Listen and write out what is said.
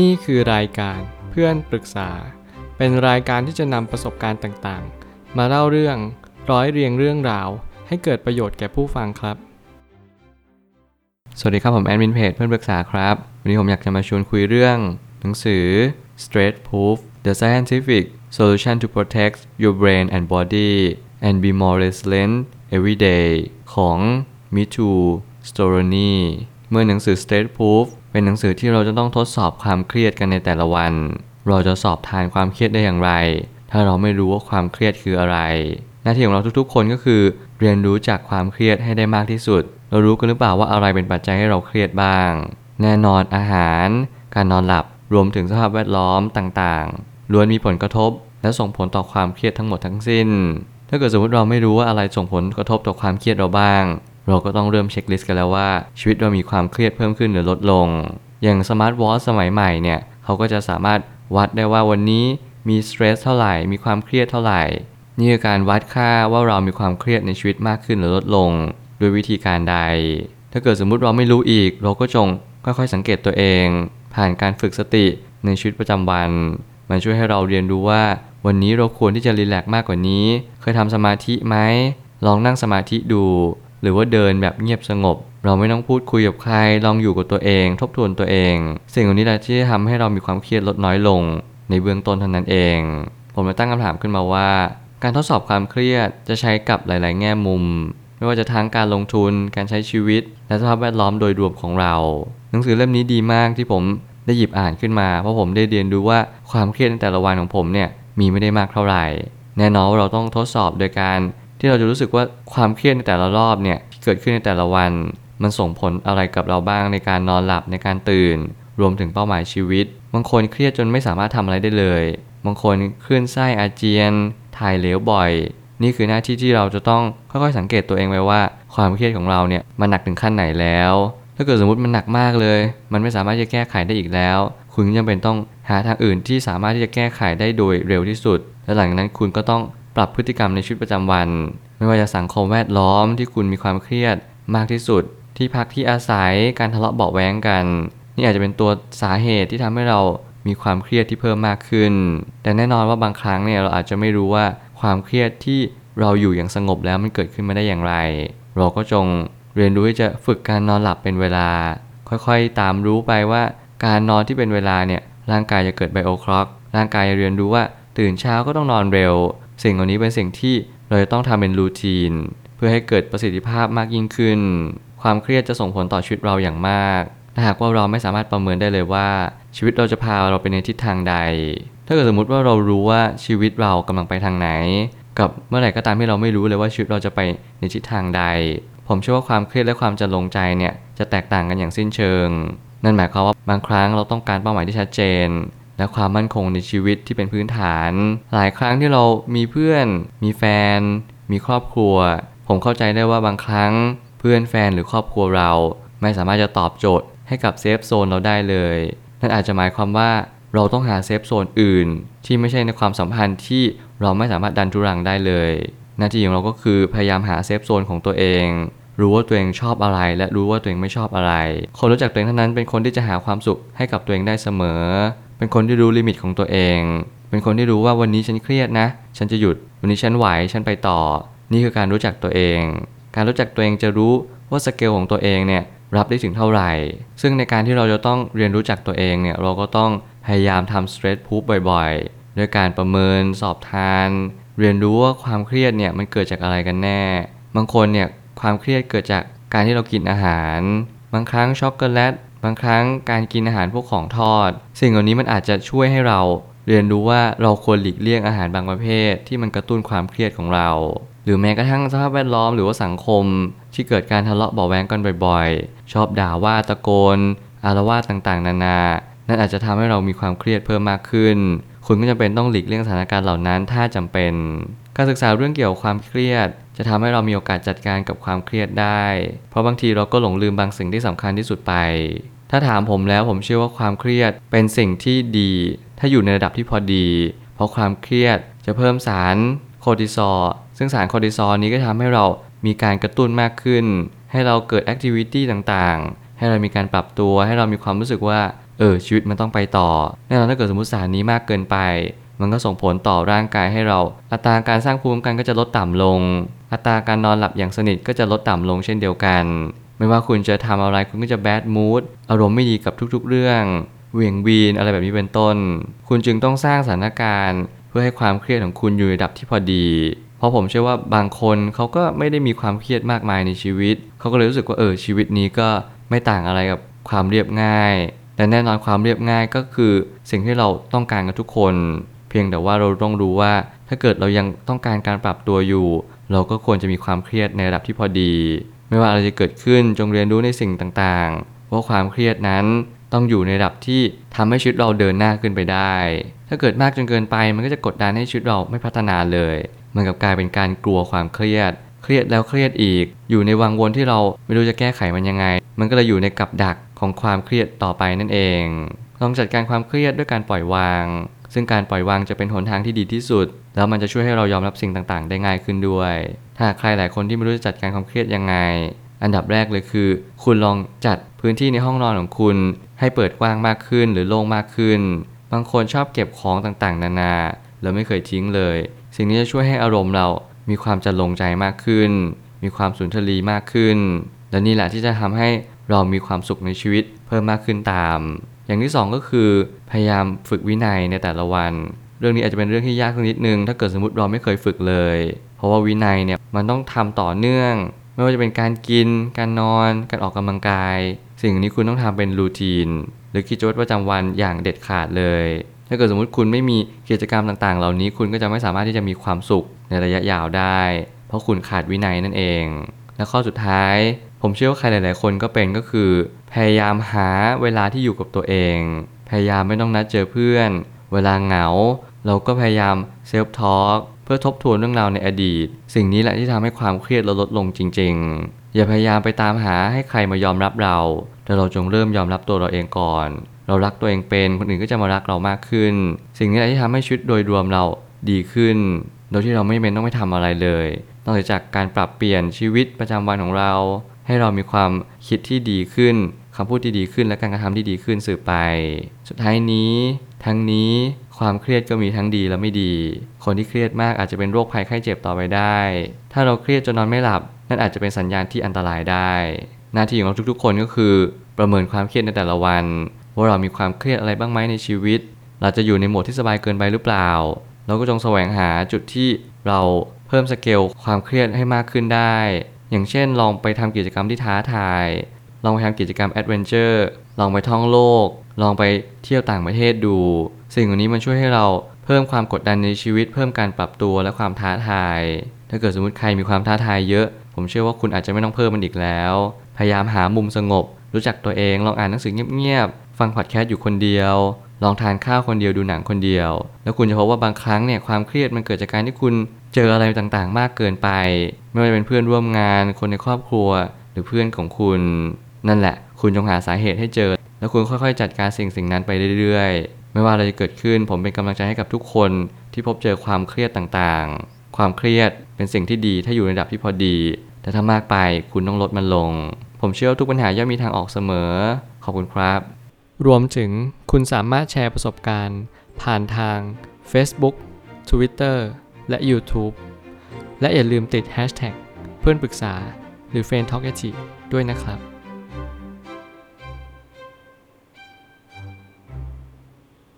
นี่คือรายการเพื่อนปรึกษา เป็นรายการที่จะนำประสบการณ์ต่างๆ มาเล่าเรื่องร้อยเรียงเรื่องราว ให้เกิดประโยชน์แก่ผู้ฟังครับ สวัสดีครับผมแอดมินเพจเพื่อนปรึกษาครับ วันนี้ผมอยากจะมาชวนคุยเรื่อง หนังสือ Stress Proof The Scientific Solution to Protect Your Brain and Body and Be More Resilient Every Day ของ Mitu Storoni เมื่อหนังสือ Stress Proof เป็นหนังสือที่เราจะต้องทดสอบความเครียดกันในแต่ละวัน เราจะสอบทานความเครียดได้อย่างไร ถ้าเราไม่รู้ว่าความเครียดคืออะไร หน้าที่ของเราทุกๆ คนก็คือ เรียนรู้จากความเครียดให้ได้มากที่สุด เรารู้กันหรือเปล่าว่าอะไรเป็นปัจจัยให้เราเครียดบ้าง แน่นอนอาหาร การนอนหลับรวมถึงสภาพแวดล้อมต่างๆล้วนมีผลกระทบ และส่งผลต่อความเครียดทั้งหมดทั้งสิ้น ถ้าเกิดสมมติเราไม่รู้ว่าอะไรส่งผลกระทบต่อความเครียดเราบ้าง เราก็ต้องเริ่ม checklist กันแล้วว่า ชีวิตเรามีความเครียดเพิ่มขึ้นหรือลดลง อย่างสมาร์ทวอทสมัยใหม่เนี่ยเขาก็จะสามารถวัดได้ว่าวันนี้มี stress เท่าไหร่ มีความเครียดเท่าไหร่ นี่คือการวัดค่าว่าเรามีความเครียดในชีวิตมากขึ้นหรือลดลง ด้วยวิธีการใด ถ้าเกิดสมมุติเราไม่รู้อีก เราก็จงค่อยๆสังเกตตัวเอง ผ่านการฝึกสติในชีวิตประจำวัน มันช่วยให้เราเรียนรู้ว่า วันนี้เราควรที่จะรีแลกซ์มากกว่านี้ เคยทำสมาธิไหม ลองนั่งสมาธิดู หรือว่าเดินแบบเงียบสงบ เราไม่ต้องพูดคุยกับใคร ลองอยู่กับตัวเอง ทบทวนตัวเอง สิ่งเหล่านี้แหละที่จะทำให้เรามีความเครียดลดน้อยลง ในเบื้องต้นเท่านั้นเอง ผมเลยตั้งคำถามขึ้นมาว่า การทดสอบความเครียดจะใช้กับหลาย ๆ แง่มุม ไม่ว่าจะทั้งการลงทุน การใช้ชีวิต และสภาพแวดล้อมโดยรวมของเรา หนังสือเล่มนี้ดีมากที่ผมได้หยิบอ่านขึ้นมา เพราะผมได้เรียนรู้ว่าความเครียดในแต่ละวันของผมเนี่ยมีไม่ได้มากเท่าไหร่ แน่นอนว่าเราต้องทดสอบโดยการ ที่เราจะรู้สึกว่าความเครียดในแต่ละรอบเนี่ยที่เกิดขึ้นในแต่ละวัน มันส่งผลอะไรกับเราบ้างในการนอนหลับในการตื่น รวมถึงเป้าหมายชีวิต บางคนเครียดจนไม่สามารถทำอะไรได้เลย บางคนคลื่นไส้อาเจียน ถ่ายเหลวบ่อย นี่คือหน้าที่ที่เราจะต้องค่อยๆสังเกตตัวเองไว้ว่า ความเครียดของเราเนี่ยมันหนักถึงขั้นไหนแล้ว ถ้าเกิดสมมติมันหนักมากเลย มันไม่สามารถจะแก้ไขได้อีกแล้ว คุณยังเป็นต้องหาทางอื่นที่สามารถที่จะแก้ไขได้โดยเร็วที่สุด และหลังจากนั้นคุณก็ต้อง ปรับพฤติกรรมในชีวิตประจำวัน ไม่ว่าจะสังคมแวดล้อมที่คุณมีความเครียดมากที่สุด ที่พักที่อาศัยการทะเลาะเบาแว้งกัน นี่อาจจะเป็นตัวสาเหตุที่ทำให้เรามีความเครียดที่เพิ่มมากขึ้น แต่แน่นอนว่าบางครั้งเนี่ยเราอาจจะไม่รู้ว่าความเครียดที่เราอยู่อย่างสงบแล้วมันเกิดขึ้นมาได้อย่างไร เราก็จงเรียนรู้ที่จะฝึกการนอนหลับเป็นเวลา ค่อยๆตามรู้ไปว่าการนอนที่เป็นเวลาเนี่ยร่างกายจะเกิดไบโอคล็อกร่างกายจะเรียนรู้ว่าตื่นเช้าก็ต้องนอนเร็ว สิ่งเหล่านี้เป็นสิ่งที่เราจะต้องทำเป็นรูทีน เพื่อให้เกิดประสิทธิภาพมากยิ่งขึ้น ความเครียดจะส่งผลต่อชีวิตเราอย่างมาก ถ้าหากว่าเราไม่สามารถประเมินได้เลยว่า ชีวิตเราจะพาเราไปในทิศทางใด ถ้าเกิดสมมติว่าเรารู้ว่าชีวิตเรากำลังไปทางไหน กับเมื่อไหร่ก็ตามที่เราไม่รู้เลยว่าชีวิตเราจะไปในทิศทางใด ผมเชื่อว่าความเครียดและความจะลงใจเนี่ยจะแตกต่างกันอย่างสิ้นเชิง นั่นหมายความว่าบางครั้งเราต้องการเป้าหมายที่ชัดเจน และความมั่นคงในชีวิตที่เป็นพื้นฐาน หลายครั้งที่เรามีเพื่อน มีแฟน มีครอบครัว ผมเข้าใจได้ว่าบางครั้ง เพื่อนแฟนหรือครอบครัวเรา ไม่สามารถจะตอบโจทย์ให้กับเซฟโซนเราได้เลยนั่นอาจจะหมายความว่าเราต้องหา safe zone อื่น ที่ไม่ใช่ในความสัมพันธ์ที่เราไม่สามารถดันทุรังได้เลย หน้าที่ของเราก็คือพยายามหา safe zone ของตัวเอง รู้ว่าตัวเองชอบอะไร และรู้ว่าตัวเองไม่ชอบอะไร คนรู้จักตัวเองเท่านั้นเป็นคนที่จะหาความสุขให้กับตัวเองได้เสมอ เป็นคนที่รู้ limit ของตัวเอง เป็นคนที่รู้ว่าวันนี้ฉันเครียดนะ ฉันจะหยุด วันนี้ฉันไหว ฉันไปต่อ นี่คือการรู้จักตัวเอง การรู้จักตัวเองจะรู้ว่าสเกลของตัวเองเนี่ยรับได้ถึงเท่าไหร่ ซึ่งในการที่เราจะต้องเรียนรู้จักตัวเองเนี่ยเราก็ต้องพยายามทำ stress proof บ่อยๆ ด้วยการประเมินสอบทาน เรียนรู้ว่าความเครียดเนี่ยมันเกิดจากอะไรกันแน่ บางคนเนี่ยความเครียดเกิดจากการที่เรากินอาหาร บางครั้งช็อกโกแลต บางครั้งการกินอาหารพวกของทอด สิ่งเหล่านี้มันอาจจะช่วยให้เรา เรียนรู้ว่าเราควรหลีกเลี่ยงอาหารบางประเภท ที่มันกระตุ้นความเครียดของเรา หรือแม้กระทั่งสภาพแวดล้อมหรือว่าสังคม ที่เกิดการทะเลาะเบาแวงกันบ่อยๆ ชอบด่าว่าตะโกน อารวาสต่างๆ นานา นั่นอาจจะทำให้เรามีความเครียดเพิ่มมากขึ้น คุณก็จำเป็นต้องหลีกเลี่ยงสถานการณ์เหล่านั้นถ้าจำเป็น การศึกษาเรื่องเกี่ยวกับความเครียดจะทำให้เรามีโอกาสจัดการกับความเครียดได้ เพราะบางทีเราก็หลงลืมบางสิ่งที่สำคัญที่สุดไป ถ้าถามผมแล้วผมเชื่อว่าความเครียดเป็นสิ่งที่ดี ถ้าอยู่ในระดับที่พอดี เพราะความเครียดจะเพิ่มสารโคอร์ติซอลซึ่งสารโคอร์ติซอลนี้ก็ทำให้เรามีการกระตุ้นมากขึ้น ให้เราเกิด activity ต่างๆ ให้เรามีการปรับตัว ให้เรามีความรู้สึกว่าเอเออ ชีวิตมันต้องไปต่อ แน่นอนถ้าเกิดสมมติสารนี้มากเกินไป มันก็ส่งผลต่อร่างกายให้เรา อัตราการสร้างภูมิคุ้มกันก็จะลดต่ำลง อัตราการนอนหลับอย่างสนิทก็จะลดต่ำลงเช่นเดียวกัน ไม่ว่าคุณจะทำอะไรคุณก็จะ bad mood อารมณ์ไม่ดีกับทุกๆ เรื่องเหวี่ยงวีนอะไรแบบนี้เป็นต้น คุณจึงต้องสร้างสถานการณ์ เพื่อให้ความเครียดของคุณอยู่ในระดับที่พอดี เพราะผมเชื่อว่าบางคนเขาก็ไม่ได้มีความเครียดมากมายในชีวิต เขาก็เลยรู้สึกว่าเออชีวิตนี้ก็ไม่ต่างอะไรกับความเรียบง่าย แต่แน่นอนความเรียบง่ายก็คือสิ่งที่เราต้องการกับทุกคน เพียงแต่ว่าเราต้องรู้ว่า ถ้าเกิดเรายังต้องการการปรับตัวอยู่ เราก็ควรจะมีความเครียดในระดับที่พอดี ไม่ว่าอะไรจะเกิดขึ้นจงเรียนรู้ในสิ่งต่างๆ ว่าความเครียดนั้นต้องอยู่ในระดับที่ทำให้ชีวิตเราเดินหน้าขึ้นไปได้ ถ้าเกิดมากจนเกินไปมันก็จะกดดันให้ชีวิตเราไม่พัฒนาเลย มันกับกลายเป็นการกลัวความเครียด เครียดแล้วเครียดอีก อยู่ในวังวนที่เราไม่รู้จะแก้ไขมันยังไง มันก็เลยอยู่ในกับดักของความเครียดต่อไปนั่นเอง ลองจัดการความเครียดด้วยการปล่อยวาง ซึ่งการปล่อยวางจะเป็นหนทางที่ดีที่สุด แล้วมันจะช่วยให้เรายอมรับสิ่งต่างๆ ได้ง่ายขึ้นด้วย ถ้าใครหลายคนที่ไม่รู้จะจัดการความเครียดยังไง อันดับแรกเลยคือ คุณลองจัดพื้นที่ในห้องนอนของคุณ ให้เปิดกว้างมากขึ้นหรือโล่งมากขึ้น บางคนชอบเก็บของต่างๆ นานาแล้วไม่เคยทิ้งเลย สิ่งนี้จะช่วยให้อารมณ์เรามีความจะลงใจมากขึ้น มีความสุนทรีมากขึ้น และนี่แหละที่จะทำให้เรามีความสุขในชีวิตเพิ่มมากขึ้นตาม อย่างที่สองก็คือ พยายามฝึกวินัยในแต่ละวัน เรื่องนี้อาจจะเป็นเรื่องที่ยากสักนิดนึง ถ้าเกิดสมมติเราไม่เคยฝึกเลย เพราะว่าวินัยเนี่ยมันต้องทำต่อเนื่อง ไม่ว่าจะเป็นการกิน การนอน การออกกำลังกาย สิ่งนี้คุณต้องทำเป็นรูทีน หรือกิจวัตรประจำวันอย่างเด็ดขาดเลย ถ้าเกิดสมมติคุณไม่มีกิจกรรมต่างๆ เหล่านี้คุณก็จะไม่สามารถที่จะมีความสุขในระยะยาวได้ เพราะคุณขาดวินัยนั่นเอง และข้อสุดท้าย ผมเชื่อว่าใครหลาย ๆ คนก็เป็นก็คือ พยายามหาเวลาที่อยู่กับตัวเอง พยายามไม่ต้องนัดเจอเพื่อน เวลาเหงา เราก็พยายามเซลฟ์ทอล์กเพื่อทบทวนเรื่องราวในอดีต สิ่งนี้แหละที่ทำให้ความเครียดเราลดลงจริง ๆ อย่าพยายามไปตามหาให้ใครมายอมรับเรา แต่เราจงเริ่มยอมรับตัวเราเองก่อน เรารักตัวเองเป็นคนอื่นก็จะมารักเรามากขึ้น สิ่งนี้แหละที่ทำให้ชีวิตโดยรวมเราดีขึ้น โดยที่เราไม่เป็นต้องไม่ทำอะไรเลย นอกจากการปรับเปลี่ยนชีวิตประจำวันของเรา ให้เรามีความคิดที่ดีขึ้นคำพูดที่ดีขึ้นและการกระทำที่ดีขึ้นสืบไป สุดท้ายนี้ ทั้งนี้ ความเครียดก็มีทั้งดีและไม่ดี คนที่เครียดมากอาจจะเป็นโรคภัยไข้เจ็บต่อไปได้ ถ้าเราเครียดจนนอนไม่หลับ นั่นอาจจะเป็นสัญญาณที่อันตรายได้ หน้าที่ของเราทุกๆ คนก็คือ ประเมินความเครียดในแต่ละวัน ว่าเรามีความเครียดอะไรบ้างไหมในชีวิต เราจะอยู่ในโหมดที่สบายเกินไปหรือเปล่า เราก็จงแสวงหาจุดที่เราเพิ่มสเกลความเครียดให้มากขึ้นได้ อย่างเช่น ลองไปทำกิจกรรมที่ท้าทาย ลองไปทำกิจกรรม adventure ลองไปท่องโลก ลองไปเที่ยวต่างประเทศดู สิ่งเหล่านี้มันช่วยให้เราเพิ่มความกดดันในชีวิต เพิ่มการปรับตัวและความท้าทาย ถ้าเกิดสมมติใครมีความท้าทายเยอะ ผมเชื่อว่าคุณอาจจะไม่ต้องเพิ่มมันอีกแล้ว พยายามหามุมสงบ รู้จักตัวเอง ลองอ่านหนังสือเงียบๆ ฟังพอดแคสต์อยู่คนเดียว ลองทานข้าวคนเดียวดูหนังคนเดียว แล้วคุณจะพบว่าบางครั้งเนี่ยความเครียดมันเกิดจากการที่คุณเจออะไรต่างๆ มากเกินไป ไม่ว่าจะเป็นเพื่อนร่วมงาน คนในครอบครัว หรือเพื่อนของคุณ นั่นแหละ คุณจงหาสาเหตุให้เจอ แล้วคุณค่อยๆ จัดการสิ่งสิ่งนั้นไปเรื่อยๆ ไม่ว่าอะไรจะเกิดขึ้น ผมเป็นกำลังใจให้กับทุกคนที่พบเจอความเครียดต่างๆ ความเครียดเป็นสิ่งที่ดีถ้าอยู่ในระดับที่พอดี แต่ถ้ามากไปคุณต้องลดมันลง ผมเชื่อว่าทุกปัญหาย่อมมีทางออกเสมอ ขอบคุณครับ รวมถึงคุณสามารถแชร์ประสบการณ์ ผ่านทาง Facebook Twitter และ YouTube และอย่าลืมติด Hashtag เพื่อนปรึกษาหรือ f r ร e n d t a l k ด้วยนะครับ